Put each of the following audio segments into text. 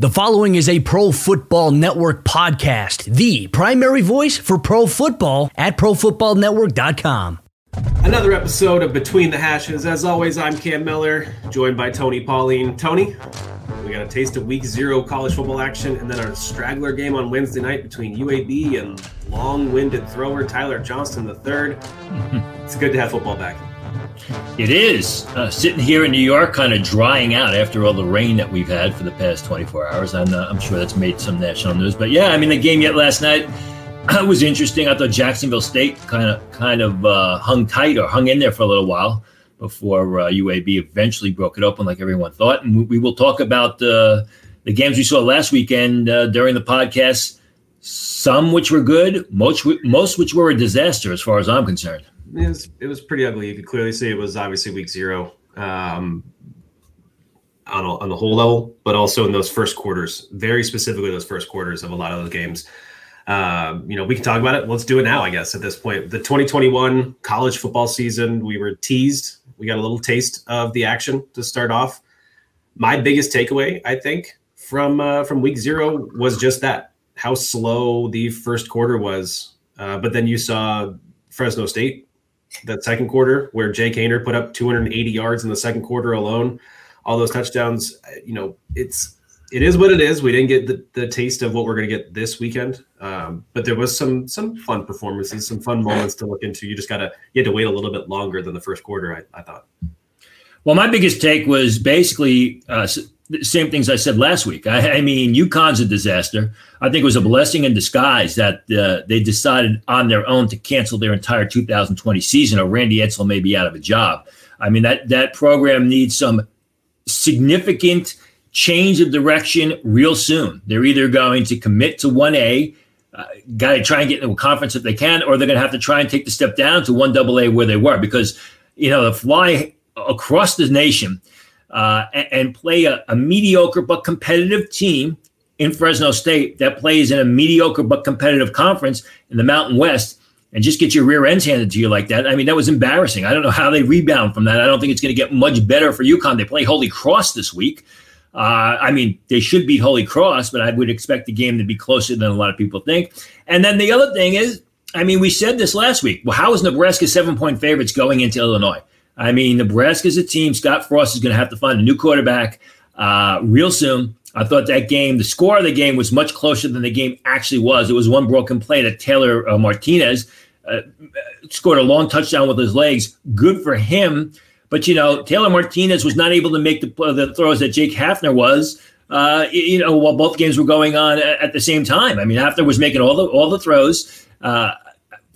The following is a Pro Football Network podcast, the primary voice for pro football at profootballnetwork.com. Another episode of Between the Hashes. As always, I'm Cam Mellor, joined by Tony Pauline. Tony, we got a taste of week zero college football action and then our straggler game on Wednesday night between UAB and long winded thrower Tyler Johnston III. it's good to have football back. It is. Uh, sitting here in New York, kind of drying out after all the rain that we've had for the past 24 hours. I'm, uh, I'm sure that's made some national news. But yeah, I mean, the game yet last night was interesting. I thought Jacksonville State kind of kind of uh, hung tight or hung in there for a little while before UAB uh, eventually broke it open like everyone thought. And we, we will talk about uh, the games we saw last weekend during the podcast. Some which were good, most most which were a disaster as far as I'm concerned it was it was pretty ugly. You could clearly see it was obviously week zero um, on a, on the whole level, but also in those first quarters, very specifically those first quarters of a lot of those games. Um, you know, we can talk about it. Let's do it now, I guess. At this point, the 2021 college football season, we were teased. We got a little taste of the action to start off. My biggest takeaway, I think, from uh, from week zero was just that how slow the first quarter was. Uh, but then you saw Fresno State that second quarter where Jake Haener put up 280 yards in the second quarter alone, all those touchdowns. You know, it's it is what it is. We didn't get the, the taste of what we're going to get this weekend, um, but there was some some fun performances, some fun moments to look into. You just gotta you had to wait a little bit longer than the first quarter. I, I thought. Well, my biggest take was basically uh, same things I said last week. I, I, mean, UConn's a disaster. I think it was a blessing in disguise that uh, they decided on their own to cancel their entire 2020 season, or Randy Edsall may be out of a job. I mean, that that program needs some significant change of direction real soon. They're either going to commit to 1A, uh, got to try and get into a conference if they can, or they're going to have to try and take the step down to 1AA where they were because, you know, the fly across the nation – uh, and, play a, a, mediocre but competitive team in Fresno State that plays in a mediocre but competitive conference in the Mountain West and just get your rear ends handed to you like that. I mean, that was embarrassing. I don't know how they rebound from that. I don't think it's going to get much better for UConn. They play Holy Cross this week. Uh, I mean, they should beat Holy Cross, but I would expect the game to be closer than a lot of people think. And then the other thing is, I mean, we said this last week. Well, how is Nebraska seven point favorites going into Illinois? I mean, Nebraska's a team. Scott Frost is going to have to find a new quarterback uh, real soon. I thought that game, the score of the game was much closer than the game actually was. It was one broken play that Taylor uh, Martinez uh, scored a long touchdown with his legs. Good for him. But, you know, Taylor Martinez was not able to make the, the throws that Jake Hafner was. Uh, you know, while both games were going on at, the same time. I mean, Haener was making all the all the throws. Uh,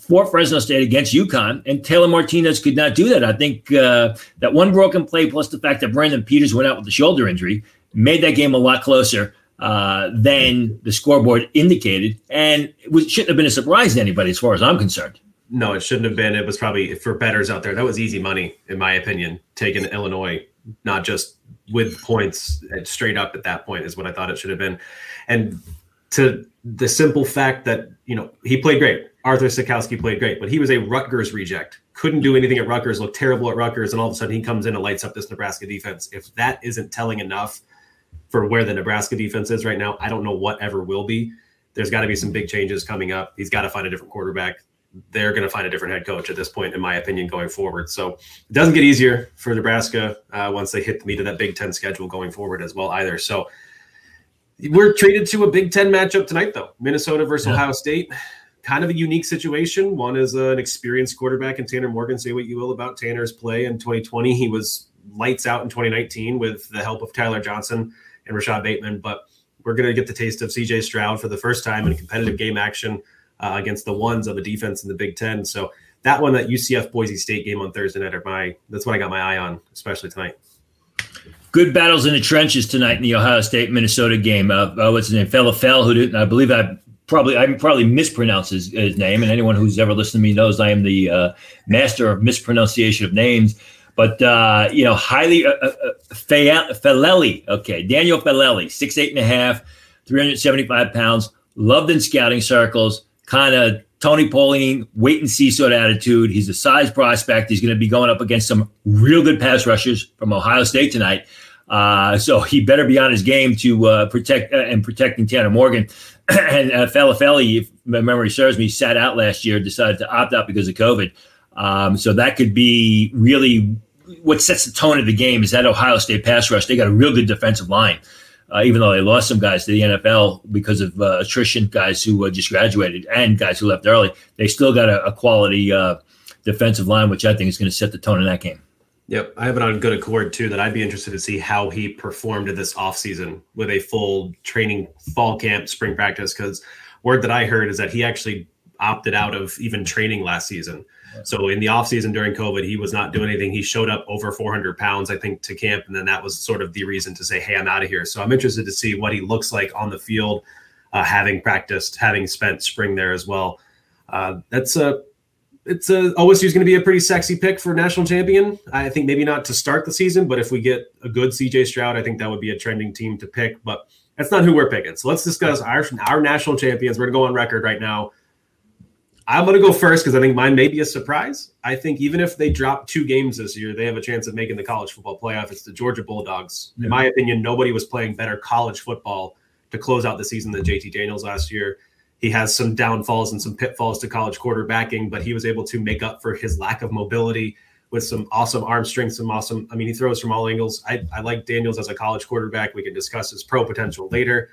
for Fresno State against UConn, and Taylor Martinez could not do that. I think uh, that one broken play, plus the fact that Brandon Peters went out with a shoulder injury, made that game a lot closer uh, than the scoreboard indicated, and it was, shouldn't have been a surprise to anybody, as far as I'm concerned. No, it shouldn't have been. It was probably for betters out there. That was easy money, in my opinion. Taking Illinois, not just with points straight up at that point, is what I thought it should have been. And to the simple fact that you know he played great Arthur Sitkowski played great, but he was a Rutgers reject. Couldn't do anything at Rutgers, looked terrible at Rutgers, and all of a sudden he comes in and lights up this Nebraska defense. If that isn't telling enough for where the Nebraska defense is right now, I don't know what ever will be. There's got to be some big changes coming up. He's got to find a different quarterback. They're going to find a different head coach at this point, in my opinion, going forward. So it doesn't get easier for Nebraska uh, once they hit the meat of that Big Ten schedule going forward as well, either. So we're treated to a Big Ten matchup tonight, though Minnesota versus yeah. Ohio State kind of a unique situation. One is an experienced quarterback in Tanner Morgan. Say what you will about Tanner's play in 2020. He was lights out in 2019 with the help of Tyler Johnson and Rashod Bateman. But we're going to get the taste of CJ Stroud for the first time in competitive game action uh, against the ones of a defense in the Big Ten. So that one, that UCF Boise State game on Thursday night, are my that's what I got my eye on, especially tonight. Good battles in the trenches tonight in the Ohio State Minnesota game. Uh, uh, what's his name? Falafel, who did, I believe I probably I probably mispronounce his, his, name, and anyone who's ever listened to me knows I am the uh, master of mispronunciation of names. But uh, you know, highly uh, uh, uh okay, Daniel Faalele, six eight and a half, three hundred seventy five pounds, loved in scouting circles, kind of Tony Pauline, wait and see sort of attitude. He's a size prospect. He's going to be going up against some real good pass rushers from Ohio State tonight. Uh, so he better be on his game to uh, protect uh, and protecting Tanner Morgan. and uh, Falafelli, if my memory serves me, sat out last year, decided to opt out because of COVID. Um, so that could be really what sets the tone of the game is that Ohio State pass rush. They got a real good defensive line, uh, even though they lost some guys to the NFL because of uh, attrition, guys who uh, just graduated and guys who left early. They still got a, a quality uh, defensive line, which I think is going to set the tone in that game. Yep, I have it on good accord too that I'd be interested to see how he performed this offseason with a full training fall camp, spring practice. Because word that I heard is that he actually opted out of even training last season. So in the offseason during COVID, he was not doing anything. He showed up over 400 pounds, I think, to camp, and then that was sort of the reason to say, "Hey, I'm out of here." So I'm interested to see what he looks like on the field, uh, having practiced, having spent spring there as well. Uh, that's a it's a OSU is going to be a pretty sexy pick for national champion. I think maybe not to start the season, but if we get a good CJ Stroud, I think that would be a trending team to pick. But that's not who we're picking. So let's discuss our our national champions. We're going to go on record right now. I'm going to go first because I think mine may be a surprise. I think even if they drop two games this year, they have a chance of making the college football playoff. It's the Georgia Bulldogs. In my opinion, nobody was playing better college football to close out the season than JT Daniels last year. He has some downfalls and some pitfalls to college quarterbacking, but he was able to make up for his lack of mobility with some awesome arm strength, some awesome. I mean, he throws from all angles. I, I like Daniels as a college quarterback. We can discuss his pro potential later.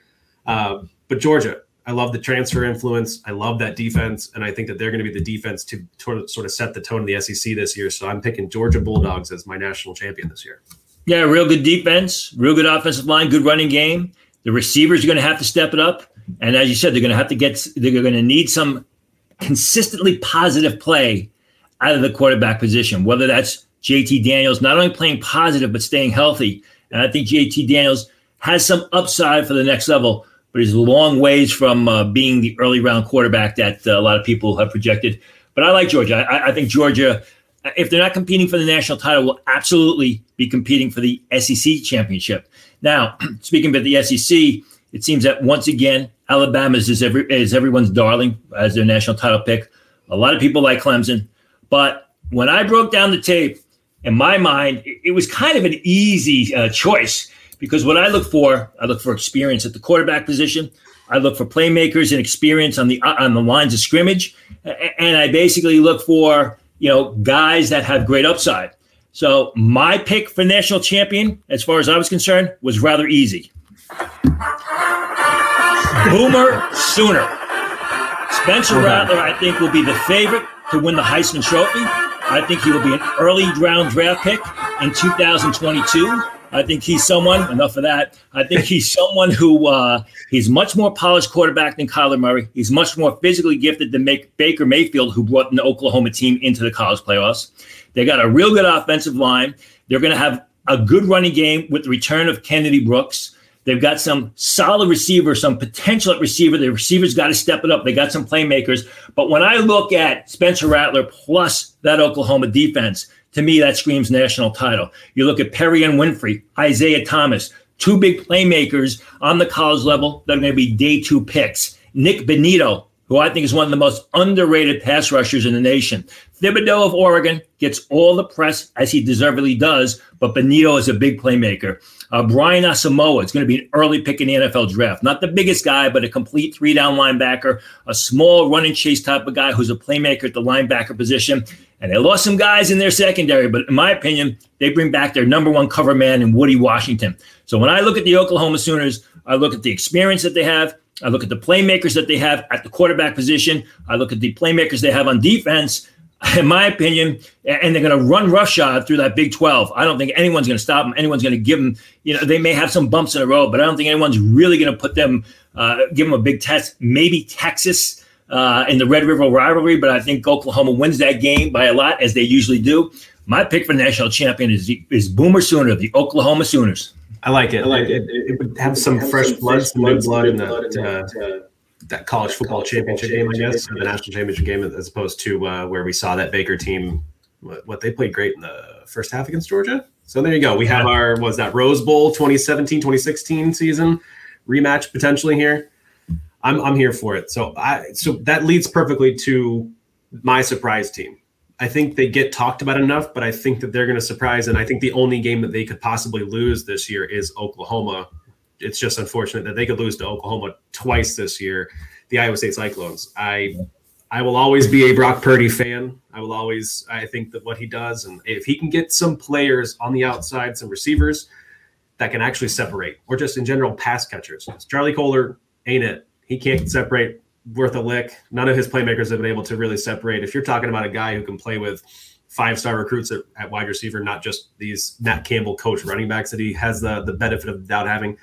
Um, but Georgia, I love the transfer influence. I love that defense, and I think that they're going to be the defense to sort of set the tone of the SEC this year. So I'm picking Georgia Bulldogs as my national champion this year. Yeah, real good defense, real good offensive line, good running game. The receivers are going to have to step it up, and as you said, they're going to have to get. They're going to need some consistently positive play out of the quarterback position. Whether that's JT Daniels not only playing positive but staying healthy, and I think JT Daniels has some upside for the next level but he's a long ways from uh, being the early round quarterback that uh, a lot of people have projected. But I like Georgia. I, I, think Georgia, if they're not competing for the national title, will absolutely be competing for the SEC championship. Now, speaking about the SEC, it seems that once again, Alabama is, every, is everyone's darling as their national title pick. A lot of people like Clemson. But when I broke down the tape, in my mind, it, it was kind of an easy uh, choice because what I look for, I look for experience at the quarterback position. I look for playmakers and experience on the on the lines of scrimmage, and I basically look for you know guys that have great upside. So my pick for national champion, as far as I was concerned, was rather easy. Boomer Sooner. Spencer Rattler, I think, will be the favorite to win the Heisman Trophy. I think he will be an early round draft pick in 2022. I think he's someone. Enough of that. I think he's someone who uh, he's much more polished quarterback than Kyler Murray. He's much more physically gifted than make Baker Mayfield, who brought the Oklahoma team into the college playoffs. They got a real good offensive line. They're going to have a good running game with the return of Kennedy Brooks. They've got some solid receiver, some potential at receiver. The receivers got to step it up. They got some playmakers. But when I look at Spencer Rattler plus that Oklahoma defense, to me, that screams national title. You look at Perrion Winfrey, Isaiah Thomas, two big playmakers on the college level that are going to be day two picks. Nick Bonitto, who I think is one of the most underrated pass rushers in the nation. Thibodeaux of Oregon gets all the press as he deservedly does, but Bonitto is a big playmaker. Uh, Brian Asamoah is going to be an early pick in the NFL draft. Not the biggest guy, but a complete three down linebacker, a small run and chase type of guy who's a playmaker at the linebacker position. And they lost some guys in their secondary, but in my opinion, they bring back their number one cover man in Woody Washington. So when I look at the Oklahoma Sooners, I look at the experience that they have. I look at the playmakers that they have at the quarterback position. I look at the playmakers they have on defense. In my opinion, and they're going to run roughshod through that Big 12. I don't think anyone's going to stop them. Anyone's going to give them, you know, they may have some bumps in the road, but I don't think anyone's really going to put them, uh, give them a big test. Maybe Texas uh, in the Red River rivalry, but I think Oklahoma wins that game by a lot, as they usually do. My pick for national champion is is Boomer Sooner, the Oklahoma Sooners. I like it. I like it. It would have some fresh blood, some new blood in that, uh, that college football championship game, I guess, or the national championship game, as opposed to uh, where we saw that Baker team. What, what they played great in the first half against Georgia. So there you go. We have our was that Rose Bowl 2017 2016 season rematch potentially here. I'm I'm here for it. So I so that leads perfectly to my surprise team. I think they get talked about enough, but I think that they're going to surprise. And I think the only game that they could possibly lose this year is Oklahoma. It's just unfortunate that they could lose to Oklahoma twice this year, the Iowa State Cyclones. I I will always be a Brock Purdy fan. I will always I think that what he does, and if he can get some players on the outside, some receivers that can actually separate, or just in general pass catchers. Charlie Kolar ain't it. He can't separate worth a lick. None of his playmakers have been able to really separate. If you're talking about a guy who can play with five star recruits at, at, wide receiver, not just these Matt Campbell coach running backs that he has the the benefit of without having.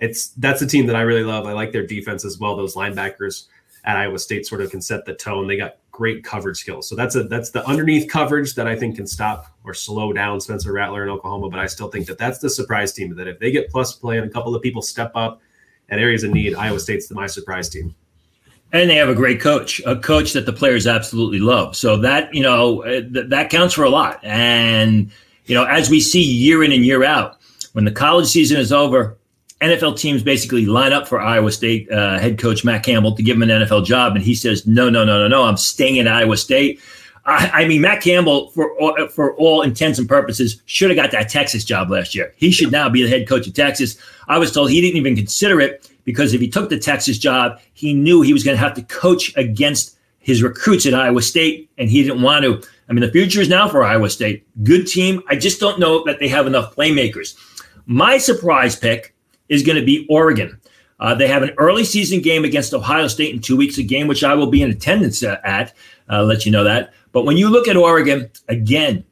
It's that's a team that I really love. I like their defense as well. Those linebackers at Iowa State sort of can set the tone. They got great coverage skills. So that's a that's the underneath coverage that I think can stop or slow down Spencer Rattler in Oklahoma. But I still think that that's the surprise team. That if they get plus play and a couple of people step up at areas of need, Iowa State's the my surprise team and they have a great coach, a coach that the players absolutely love. So that you know th- that counts for a lot. And you know, as we see year in and year out, when the college season is over, NFL teams basically line up for Iowa State uh, head coach Matt Campbell to give him an NFL job, and he says, "No, no, no, no, no, I'm staying at Iowa State." I, I mean, Matt Campbell, for all, for all intents and purposes, should have got that Texas job last year. He should now be the head coach of Texas. I was told he didn't even consider it because if he took the Texas job, he knew he was going to have to coach against his recruits at Iowa State, and he didn't want to. I mean, the future is now for Iowa State. Good team. I just don't know that they have enough playmakers. My surprise pick is going to be Oregon. Uh, they have an early season game against Ohio State in two weeks, a game which I will be in attendance at. Uh, let you know that. But when you look at Oregon, again,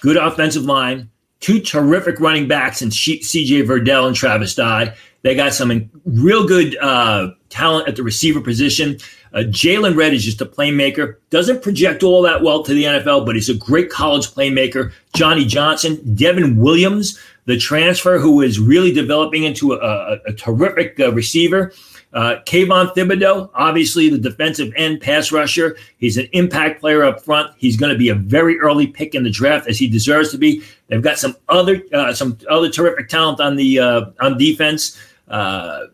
good offensive line, two terrific running backs in CJ Verdell and Travis Dye. They got some real good uh, talent at the receiver position. Uh, Jaylon Redd is just a playmaker. Doesn't project all that well to the NFL, but he's a great college playmaker. Johnny Johnson, Devin Williams, the transfer who is really developing into a, a, terrific uh, receiver. Uh, Kayvon Thibodeaux, obviously the defensive end pass rusher. He's an impact player up front. He's going to be a very early pick in the draft, as he deserves to be. They've got some other uh, some other terrific talent on the uh, on defense. Uh,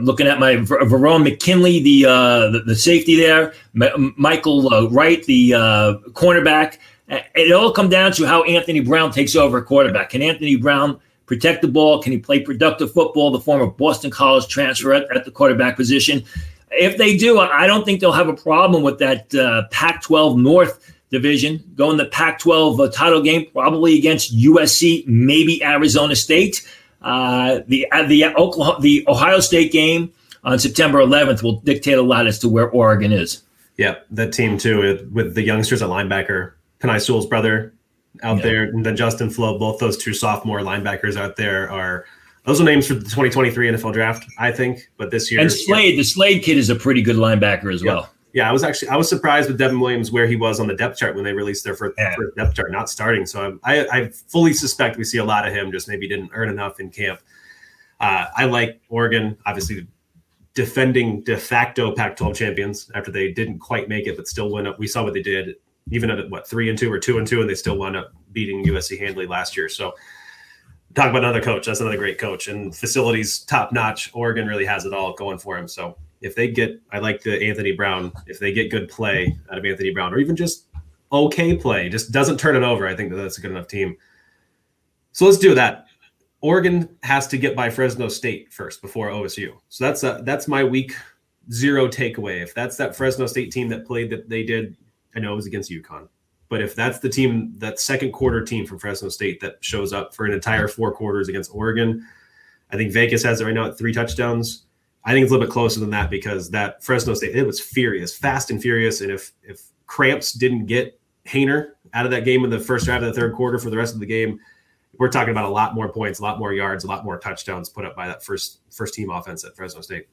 looking at my Verone McKinley, the, uh, the, the safety there, M- Mykael uh, Wright, the uh, cornerback. It all come down to how Anthony Brown takes over a quarterback. Can Anthony Brown protect the ball? Can he play productive football? The former Boston College transfer at, at the quarterback position. If they do, I don't think they'll have a problem with that uh, Pac-12 North division going the Pac-12 uh, title game, probably against USC, maybe Arizona State. Uh, the uh, the Oklahoma, the Ohio State game on September 11th will dictate a lot as to where Oregon is. Yeah, that team too, with the youngsters at linebacker, Penei Sewell's brother out yeah. there, and then Justin Flowe, both those two sophomore linebackers out there are those are names for the 2023 NFL draft, I think. But this year, and Slade, yeah. the Slade kid is a pretty good linebacker as yeah. well. Yeah, I was actually I was surprised with Devin Williams where he was on the depth chart when they released their first, first depth chart, not starting. So I, I fully suspect we see a lot of him. Just maybe didn't earn enough in camp. Uh, I like Oregon, obviously defending de facto Pac-12 champions after they didn't quite make it, but still went up. We saw what they did, even at what three and two or two and two, and they still wound up beating USC handily last year. So talk about another coach. That's another great coach and facilities top notch. Oregon really has it all going for him. So if they get, I like the Anthony Brown. If they get good play out of Anthony Brown, or even just okay play, just doesn't turn it over, I think that that's a good enough team. So let's do that. Oregon has to get by Fresno State first before OSU. So that's a, that's my week zero takeaway. If that's that Fresno State team that played that they did, I know it was against UConn, but if that's the team, that second quarter team from Fresno State that shows up for an entire four quarters against Oregon, I think Vegas has it right now at three touchdowns. I think it's a little bit closer than that because that Fresno State it was furious, fast and furious. And if if Cramps didn't get Haener out of that game in the first half of the third quarter for the rest of the game, we're talking about a lot more points, a lot more yards, a lot more touchdowns put up by that first first team offense at Fresno State.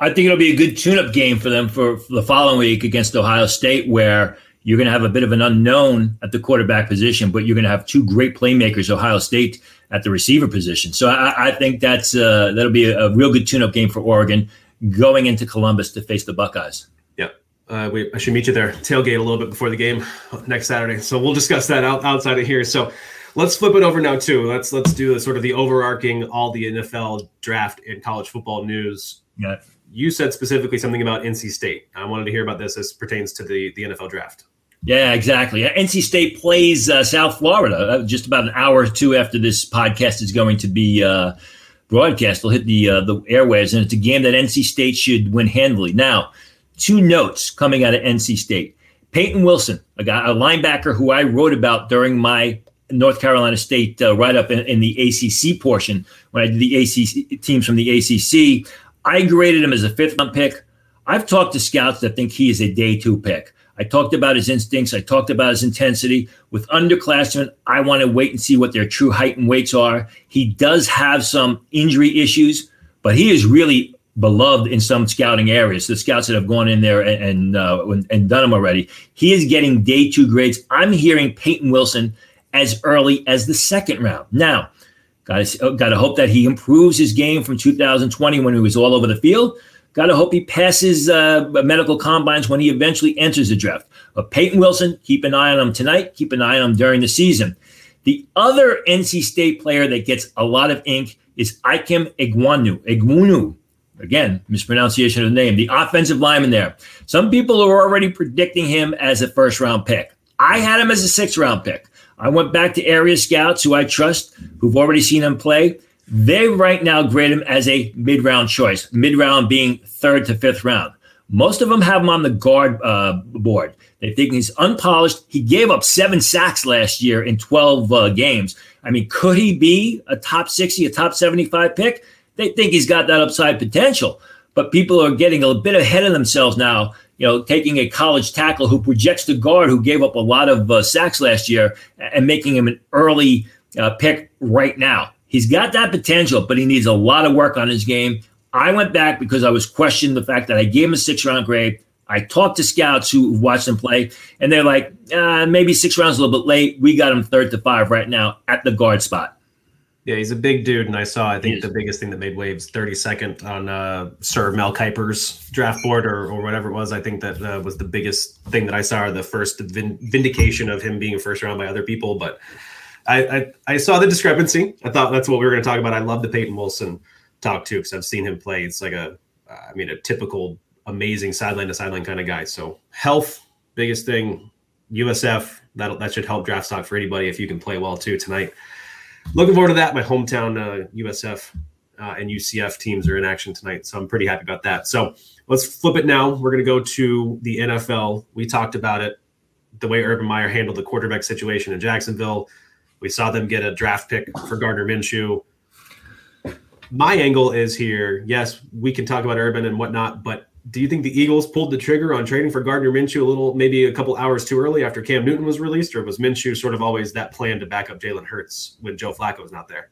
I think it'll be a good tune-up game for them for, for the following week against Ohio State, where you're going to have a bit of an unknown at the quarterback position, but you're going to have two great playmakers, Ohio State at the receiver position. So I, I think that's uh, that'll be a, a, real good tune-up game for Oregon going into Columbus to face the Buckeyes. Yeah, uh, we, I should meet you there, tailgate a little bit before the game next Saturday. So we'll discuss that out, outside of here. So let's flip it over now too. Let's let's do the sort of the overarching all the NFL draft and college football news. Yeah. You said specifically something about NC State. I wanted to hear about this as pertains to the the NFL draft. Yeah, exactly. NC State plays uh, South Florida uh, just about an hour or two after this podcast is going to be uh, broadcast. They'll hit the uh, the airwaves, and it's a game that NC State should win handily. Now, two notes coming out of NC State: Peyton Wilson, a guy, a linebacker who I wrote about during my North Carolina State uh, write up in, in, the ACC portion when I did the ACC teams from the ACC. I graded him as a fifth round pick. I've talked to scouts that think he is a day two pick. I talked about his instincts. I talked about his intensity. With underclassmen, I want to wait and see what their true height and weights are. He does have some injury issues, but he is really beloved in some scouting areas. The scouts that have gone in there and and, uh, and done him already. He is getting day two grades. I'm hearing Peyton Wilson as early as the second round. Now, got to, got to hope that he improves his game from 2020 when he was all over the field. Got to hope he passes uh, medical combines when he eventually enters the draft. But Peyton Wilson, keep an eye on him tonight. Keep an eye on him during the season. The other NC State player that gets a lot of ink is Ikem Ekwonu. Ekwonu. Again, mispronunciation of the name. The offensive lineman there. Some people are already predicting him as a first round pick. I had him as a sixth round pick. I went back to area scouts who I trust, who've already seen him play. They right now grade him as a mid round choice, mid round being third to fifth round. Most of them have him on the guard uh, board. They think he's unpolished. He gave up seven sacks last year in 12 uh, games. I mean, could he be a top 60, a top 75 pick? They think he's got that upside potential. But people are getting a bit ahead of themselves now, you know, taking a college tackle who projects the guard who gave up a lot of uh, sacks last year and making him an early uh, pick right now. He's got that potential, but he needs a lot of work on his game. I went back because I was questioning the fact that I gave him a six round grade. I talked to scouts who watched him play, and they're like, uh, maybe six rounds a little bit late. We got him third to five right now at the guard spot. Yeah, he's a big dude, and I saw. I think the biggest thing that made waves, 32nd on uh, Sir Mel Kiper's draft board, or, or whatever it was. I think that uh, was the biggest thing that I saw, or the first vin- vindication of him being first round by other people. But I, I, I saw the discrepancy. I thought that's what we were going to talk about. I love the Peyton Wilson talk too because I've seen him play. It's like a, I mean, a typical amazing sideline to sideline kind of guy. So health, biggest thing. USF that that should help draft stock for anybody if you can play well too tonight. Looking forward to that. My hometown uh, USF uh, and UCF teams are in action tonight, so I'm pretty happy about that. So let's flip it now. We're going to go to the NFL. We talked about it, the way Urban Meyer handled the quarterback situation in Jacksonville. We saw them get a draft pick for Gardner Minshew. My angle is here. Yes, we can talk about Urban and whatnot, but do you think the Eagles pulled the trigger on trading for Gardner Minshew a little, maybe a couple hours too early after Cam Newton was released, or was Minshew sort of always that plan to back up Jalen Hurts when Joe Flacco was not there?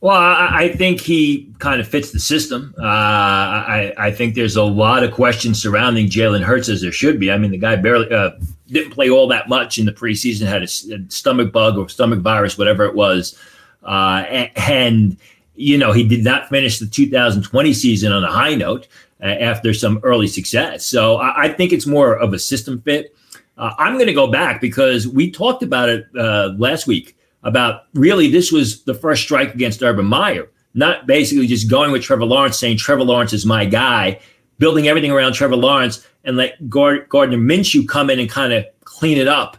Well, I, I think he kind of fits the system. Uh, I, I, think there's a lot of questions surrounding Jalen Hurts as there should be. I mean, the guy barely uh, didn't play all that much in the preseason, had a, stomach bug or stomach virus, whatever it was, uh, and, you know he did not finish the 2020 season on a high note after some early success. So I, I, think it's more of a system fit. Uh, I'm going to go back because we talked about it uh, last week about really this was the first strike against Urban Meyer, not basically just going with Trevor Lawrence, saying Trevor Lawrence is my guy, building everything around Trevor Lawrence, and let Gardner Minshew come in and kind of clean it up.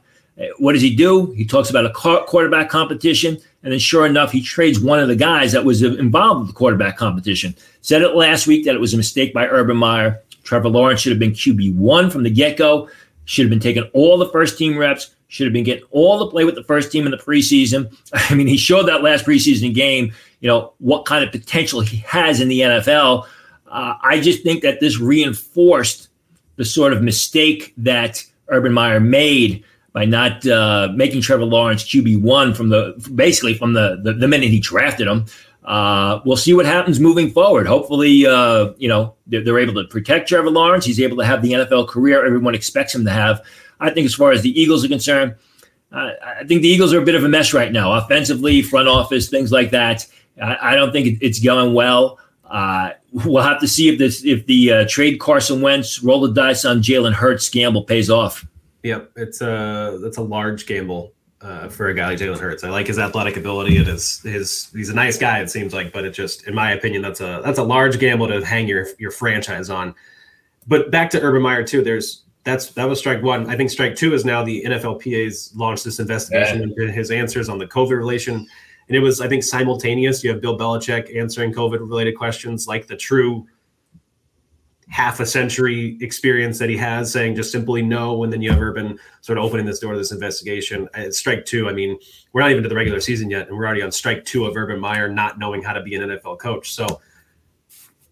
What does he do? He talks about a quarterback competition. And then, sure enough, he trades one of the guys that was involved with the quarterback competition. Said it last week that it was a mistake by Urban Meyer. Trevor Lawrence should have been QB1 from the get go, should have been taking all the first team reps, should have been getting all the play with the first team in the preseason. I mean, he showed that last preseason game, you know, what kind of potential he has in the NFL. Uh, I just think that this reinforced the sort of mistake that Urban Meyer made by not uh, making Trevor Lawrence QB one from the basically from the, the, the minute he drafted him. Uh, we'll see what happens moving forward. Hopefully, uh, you know they're, they're, able to protect Trevor Lawrence. He's able to have the NFL career everyone expects him to have. I think as far as the Eagles are concerned, I think the Eagles are a bit of a mess right now, offensively, front office, things like that. I, I don't think it's going well. Uh, we'll have to see if this if the uh, trade Carson Wentz, roll the dice on Jalen Hurts gamble pays off. Yep, it's a that's a large gamble uh, for a guy like Jalen Hurts. I like his athletic ability and his his he's a nice guy. It seems like, but it just, in my opinion, that's a that's a large gamble to hang your your franchise on. But back to Urban Meyer too. There's that's that was strike one. I think strike two is now the NFLPA's launched this investigation yeah. into his answers on the COVID relation, and it was I think simultaneous. You have Bill Belichick answering COVID related questions like the true half a century experience that he has saying just simply no and then you have urban sort of opening this door to this investigation. At strike two i mean we're not even to the regular season yet and we're already on strike two of urban meyer not knowing how to be an nfl coach. So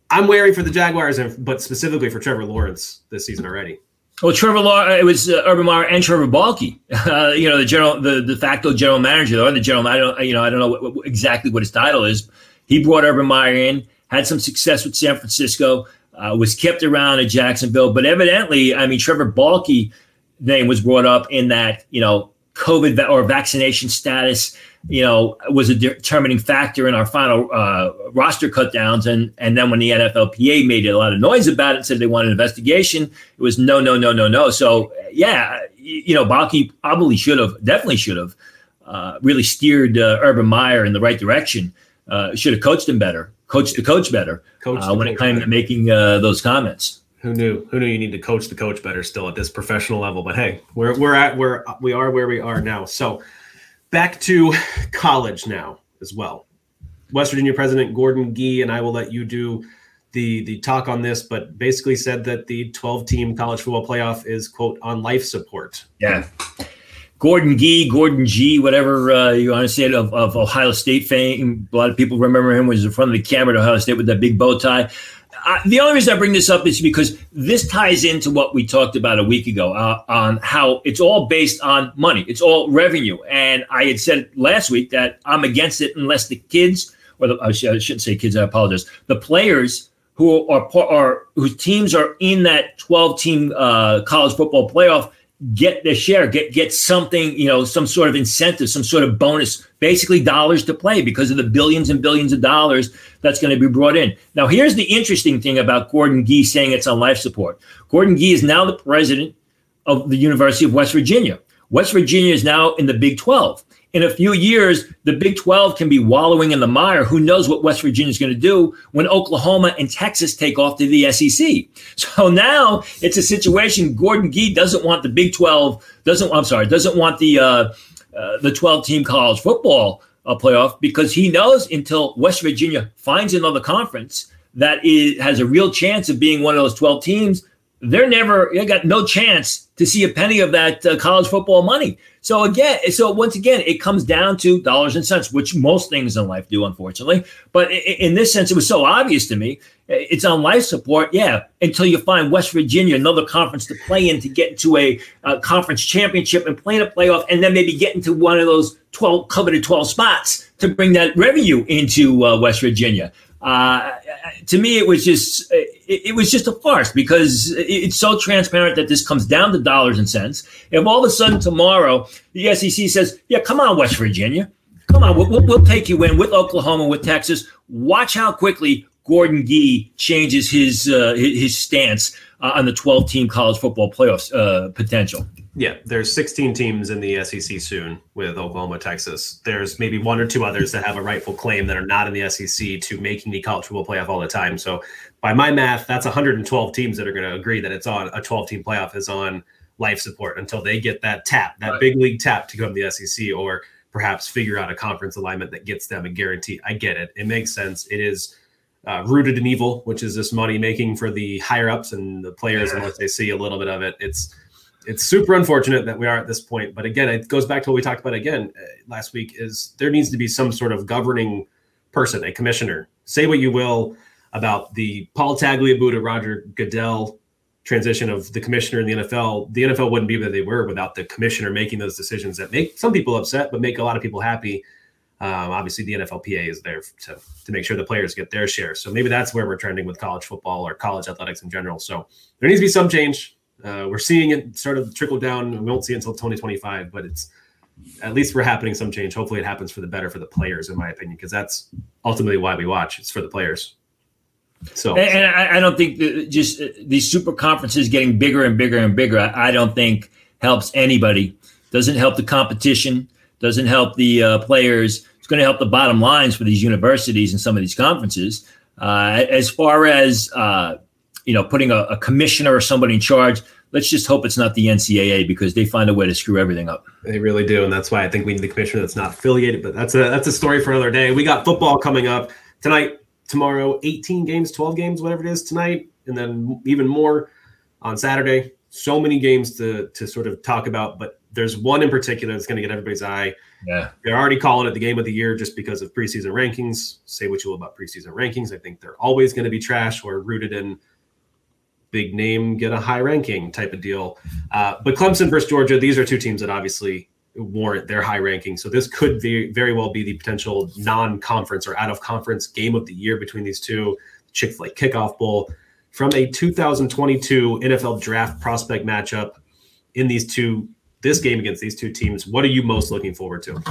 i'm wary for the jaguars but specifically for trevor lawrence this season already. Well, Trevor Law, it was uh, Urban Meyer and Trevor Baalke, uh, you know, the general, the de facto general manager, or the general, I don't, you know, I don't know what, what, exactly what his title is. He brought Urban Meyer in, had some success with San Francisco uh, was kept around at Jacksonville. But evidently, I mean, Trevor Baalke name was brought up in that, you know, COVID va- or vaccination status, you know, was a determining factor in our final uh, roster cutdowns. And and then when the NFLPA made a lot of noise about it, said they wanted an investigation, it was no, no, no, no, no. So yeah, you, you know, Baalke probably should have, definitely should have, uh, really steered uh, Urban Meyer in the right direction. Uh, should have coached him better coach the coach better coach uh, when it came to making uh, those comments. Who knew? Who knew you need to coach the coach better still at this professional level? But hey, we're we're at where we are where we are now. So back to college now as well. West Virginia President Gordon Gee and I will let you do the the talk on this, but basically said that the 12 team college football playoff is quote on life support. Yeah. Gordon Gee, Gordon G, whatever uh, you want to say it, of, of Ohio State fame. A lot of people remember him was in front of the camera at Ohio State with that big bow tie. Uh, the only reason I bring this up is because this ties into what we talked about a week ago uh, on how it's all based on money. It's all revenue. And I had said last week that I'm against it unless the kids, or the, I shouldn't say kids, I apologize, the players who are, are whose teams are in that 12 team uh, college football playoff get their share, get get something, you know, some sort of incentive, some sort of bonus, basically dollars to play because of the billions and billions of dollars that's going to be brought in. Now, here's the interesting thing about Gordon Gee saying it's on life support. Gordon Gee is now the president of the University of West Virginia. West Virginia is now in the Big 12 in a few years, the Big 12 can be wallowing in the mire. Who knows what West Virginia is going to do when Oklahoma and Texas take off to the SEC? So now it's a situation. Gordon Gee doesn't want the Big 12, doesn't, I'm sorry, doesn't want the, uh, uh, the 12 team college football uh, playoff because he knows until West Virginia finds another conference that has a real chance of being one of those 12 teams, they're never, they got no chance to see a penny of that uh, college football money. So again, so once again, it comes down to dollars and cents, which most things in life do, unfortunately. But in this sense, it was so obvious to me. It's on life support, yeah, until you find West Virginia another conference to play in to get into a, conference championship and play in a playoff, and then maybe get into one of those 12 coveted 12 spots to bring that revenue into uh, West Virginia. Uh, to me, it was just it, it, was just a farce because it's so transparent that this comes down to dollars and cents. If all of a sudden tomorrow the SEC says, "Yeah, come on, West Virginia, come on, we'll, we'll take you in with Oklahoma, with Texas," watch how quickly Gordon Gee changes his uh, his stance uh, on the 12 team college football playoffs uh, potential. Yeah, there's 16 teams in the SEC soon with Oklahoma, Texas. There's maybe one or two others that have a rightful claim that are not in the SEC to making the college football playoff all the time. So, by my math, that's 112 teams that are going to agree that it's on a 12 team playoff is on life support until they get that tap, that right. big league tap to come to the SEC, or perhaps figure out a conference alignment that gets them a guarantee. I get it; it makes sense. It is. Uh, rooted in evil, which is this money making for the higher ups and the players, yeah. unless they see a little bit of it. It's it's super unfortunate that we are at this point. But again, it goes back to what we talked about again uh, last week is there needs to be some sort of governing person, a commissioner. Say what you will about the Paul Tagliabue to Roger Goodell transition of the commissioner in the NFL. The NFL wouldn't be where they were without the commissioner making those decisions that make some people upset, but make a lot of people happy. Um, obviously, the NFLPA is there to, to make sure the players get their share. So maybe that's where we're trending with college football or college athletics in general. So there needs to be some change. Uh, we're seeing it sort of trickle down. We won't see it until 2025, but it's at least we're happening some change. Hopefully, it happens for the better for the players, in my opinion, because that's ultimately why we watch. It's for the players. So, and I, don't think just uh, these super conferences getting bigger and bigger and bigger. I, don't think helps anybody. Doesn't help the competition. Doesn't help the uh, players. It's going to help the bottom lines for these universities and some of these conferences. Uh, as far as uh, you know, putting a, a commissioner or somebody in charge. Let's just hope it's not the NCAA because they find a way to screw everything up. They really do, and that's why I think we need the commissioner that's not affiliated. But that's a that's a story for another day. We got football coming up tonight, tomorrow, 18 games, 12 games, whatever it is tonight, and then even more on Saturday. So many games to to sort of talk about, but there's one in particular that's going to get everybody's eye. Yeah. They're already calling it the game of the year just because of preseason rankings. Say what you will about preseason rankings. I think they're always going to be trash or rooted in big name, get a high ranking type of deal. Uh, but Clemson versus Georgia, these are two teams that obviously warrant their high ranking. So this could be, very well be the potential non conference or out of conference game of the year between these two. Chick fil A kickoff bowl from a 2022 NFL draft prospect matchup in these two this game against these two teams, what are you most looking forward to?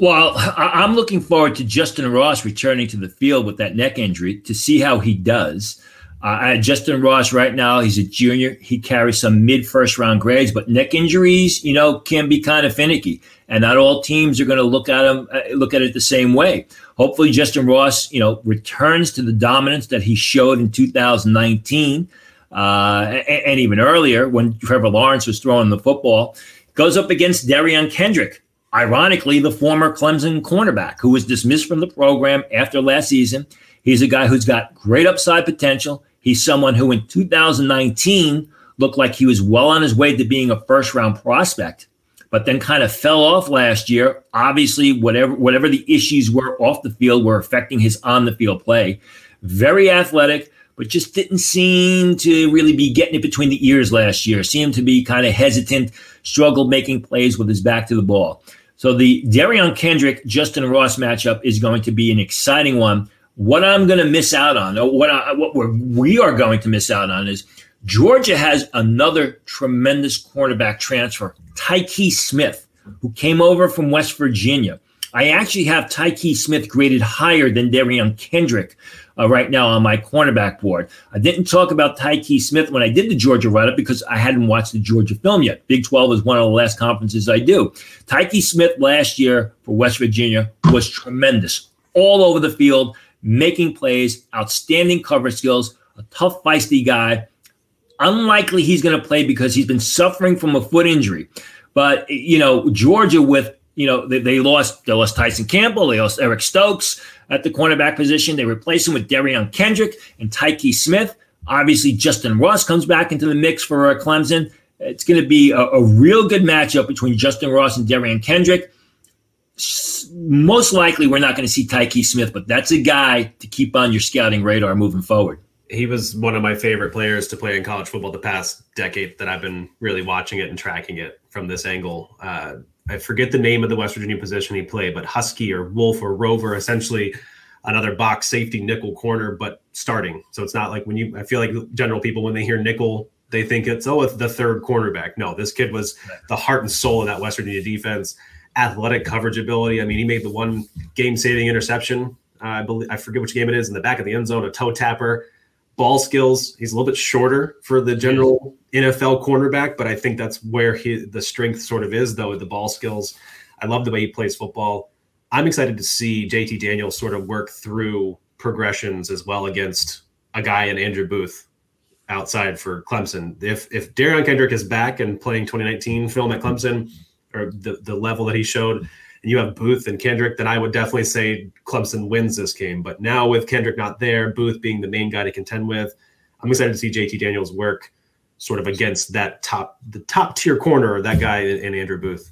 Well, I'm looking forward to Justin Ross returning to the field with that neck injury to see how he does. Uh, Justin Ross right now, he's a junior. He carries some mid first round grades, but neck injuries, you know, can be kind of finicky, and not all teams are going to look at him uh, look at it the same way. Hopefully, Justin Ross, you know, returns to the dominance that he showed in 2019 uh, and, and, even earlier when Trevor Lawrence was throwing the football, goes up against Derion Kendrick, ironically, the former Clemson cornerback who was dismissed from the program after last season. He's a guy who's got great upside potential. He's someone who in 2019 looked like he was well on his way to being a first round prospect, but then kind of fell off last year. Obviously, whatever whatever the issues were off the field were affecting his on the field play. Very athletic, but just didn't seem to really be getting it between the ears last year. Seemed to be kind of hesitant, struggled making plays with his back to the ball. So the Derion Kendrick Justin Ross matchup is going to be an exciting one. What I'm going to miss out on, or what I, what we're, we are going to miss out on, is Georgia has another tremendous cornerback transfer, Tyke Smith, who came over from West Virginia. I actually have Tyke Smith graded higher than Derion Kendrick uh, right now on my cornerback board. I didn't talk about Tyke Smith when I did the Georgia write up because I hadn't watched the Georgia film yet. Big 12 is one of the last conferences I do. Tyke Smith last year for West Virginia was tremendous, all over the field, making plays, outstanding cover skills, a tough, feisty guy. Unlikely he's going to play because he's been suffering from a foot injury. But, you know, Georgia with you know, they, they, lost they lost Tyson Campbell, they lost Eric Stokes at the cornerback position. They replaced him with Derion Kendrick and Tyke Smith. Obviously, Justin Ross comes back into the mix for uh, Clemson. It's going to be a, a, real good matchup between Justin Ross and Derion Kendrick. Most likely, we're not going to see Tyke Smith, but that's a guy to keep on your scouting radar moving forward. He was one of my favorite players to play in college football the past decade that I've been really watching it and tracking it from this angle. Uh, I forget the name of the West Virginia position he played, but Husky or Wolf or Rover, essentially another box safety nickel corner, but starting. So it's not like when you, I feel like general people, when they hear nickel, they think it's, oh, it's the third cornerback. No, this kid was the heart and soul of that West Virginia defense. Athletic coverage ability. I mean, he made the one game saving interception. Uh, I believe, I forget which game it is in the back of the end zone, a toe tapper ball skills. He's a little bit shorter for the general NFL cornerback, but I think that's where he, the strength sort of is, though, the ball skills. I love the way he plays football. I'm excited to see JT Daniels sort of work through progressions as well against a guy in Andrew Booth outside for Clemson. If if Derion Kendrick is back and playing 2019 film at Clemson or the, the level that he showed, and you have Booth and Kendrick, then I would definitely say Clemson wins this game. But now with Kendrick not there, Booth being the main guy to contend with, I'm excited to see JT Daniels work sort of against that top the top tier corner, that guy and Andrew Booth.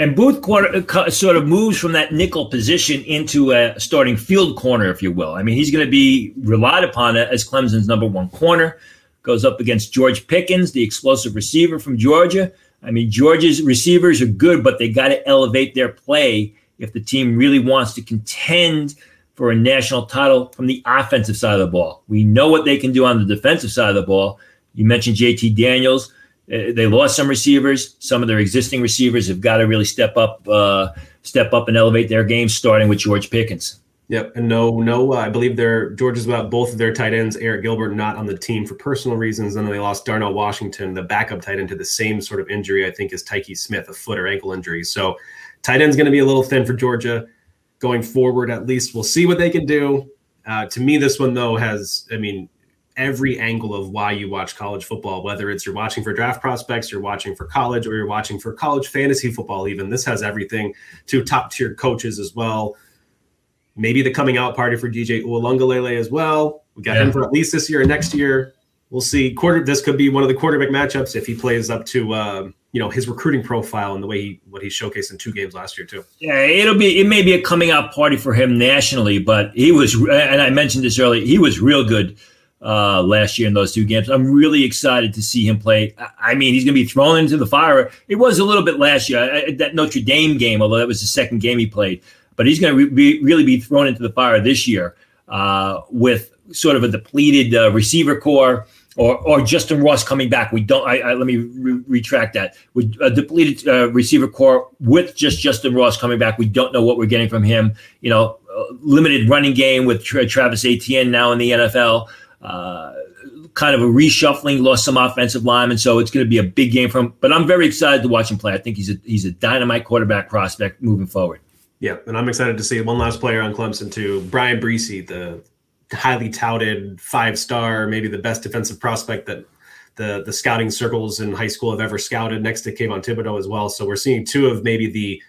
And Booth uh, sort of moves from that nickel position into a starting field corner, if you will. I mean, he's going to be relied upon as Clemson's number one corner. Goes up against George Pickens, the explosive receiver from Georgia. I mean, Georgia's receivers are good, but they got to elevate their play if the team really wants to contend for a national title from the offensive side of the ball. We know what they can do on the defensive side of the ball. You mentioned JT Daniels. Uh, they lost some receivers. Some of their existing receivers have got to really step up, uh, step up and elevate their game, starting with George Pickens. Yep, and no, no, uh, I believe they're Georgia's without both of their tight ends. Arik Gilbert not on the team for personal reasons, and then they lost Darnell Washington, the backup tight end, to the same sort of injury. I think as Tyke Smith, a foot or ankle injury. So, tight end's going to be a little thin for Georgia going forward. At least we'll see what they can do. Uh, to me, this one though has, I mean, every angle of why you watch college football, whether it's you're watching for draft prospects, you're watching for college, or you're watching for college fantasy football, even. This has everything to top tier coaches as well. Maybe the coming out party for DJ Uiagalelei as well. We got yeah. him for at least this year and next year. We'll see. Quarter. This could be one of the quarterback matchups if he plays up to uh, you know his recruiting profile and the way he what he showcased in two games last year too. Yeah, it'll be it may be a coming out party for him nationally, but he was and I mentioned this earlier. He was real good uh, last year in those two games. I'm really excited to see him play. I mean, he's going to be thrown into the fire. It was a little bit last year, that Notre Dame game, although that was the second game he played. But he's going to re- be, really be thrown into the fire this year uh, with sort of a depleted uh, receiver corps. Or, or Justin Ross coming back. We don't. I, I let me re- retract that. With a depleted uh, receiver corps, with just Justin Ross coming back, we don't know what we're getting from him. You know, limited running game with Tra- Travis Etienne now in the NFL uh, kind of a reshuffling, lost some offensive linemen, so it's going to be a big game for him. But I'm very excited to watch him play. I think he's a he's a dynamite quarterback prospect moving forward. Yeah, and I'm excited to see one last player on Clemson too, Bryan Bresee, the highly touted five star, maybe the best defensive prospect that the the scouting circles in high school have ever scouted, next to Kayvon Thibodeaux as well. So we're seeing two of maybe the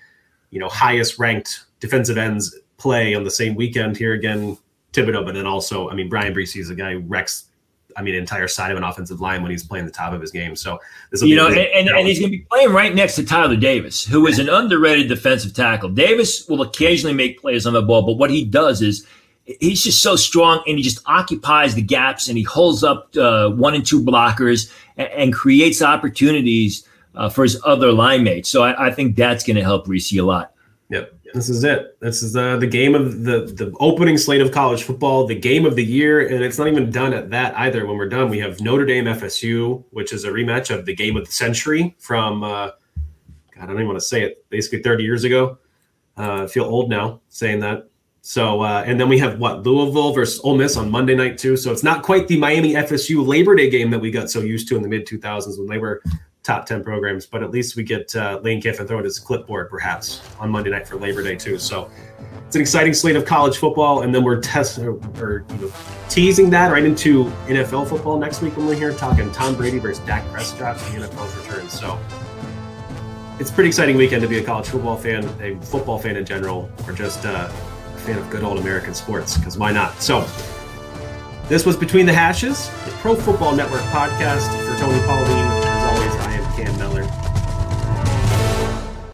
you know highest ranked defensive ends play on the same weekend here again Thibodeaux, but then also, I mean, Bryan Bresee is a guy who wrecks, I mean, entire side of an offensive line when he's playing the top of his game. So this will you know, and, and, and, he's going to be playing right next to Tyler Davis, who is an underrated defensive tackle. Davis will occasionally make plays on the ball, but what he does is he's just so strong and he just occupies the gaps and he holds up uh, one and two blockers and, and creates opportunities uh, for his other line mates. So I, I think that's going to help Bresee a lot. Yep. This is it. This is the the game of the the opening slate of college football, the game of the year, and it's not even done at that either. When we're done, we have Notre Dame FSU, which is a rematch of the game of the century from uh, God, I don't even want to say it. Basically, 30 years ago. Uh, I feel old now saying that. So, uh, and then we have what Louisville versus Ole Miss on Monday night too. So it's not quite the Miami FSU Labor Day game that we got so used to in the mid 2000s when they were top 10 programs, but at least we get uh, Lane Kiffin throw it as clipboard perhaps on Monday night for Labor Day too. So it's an exciting slate of college football. And then we're testing or, you know, teasing that right into NFL football next week when we're here talking Tom Brady versus Dak Prescott and the NFL's return. So it's pretty exciting weekend to be a college football fan, a football fan in general, or just uh, a fan of good old American sports, because why not? So this was Between the Hashes, the Pro Football Network podcast for Tony Pauline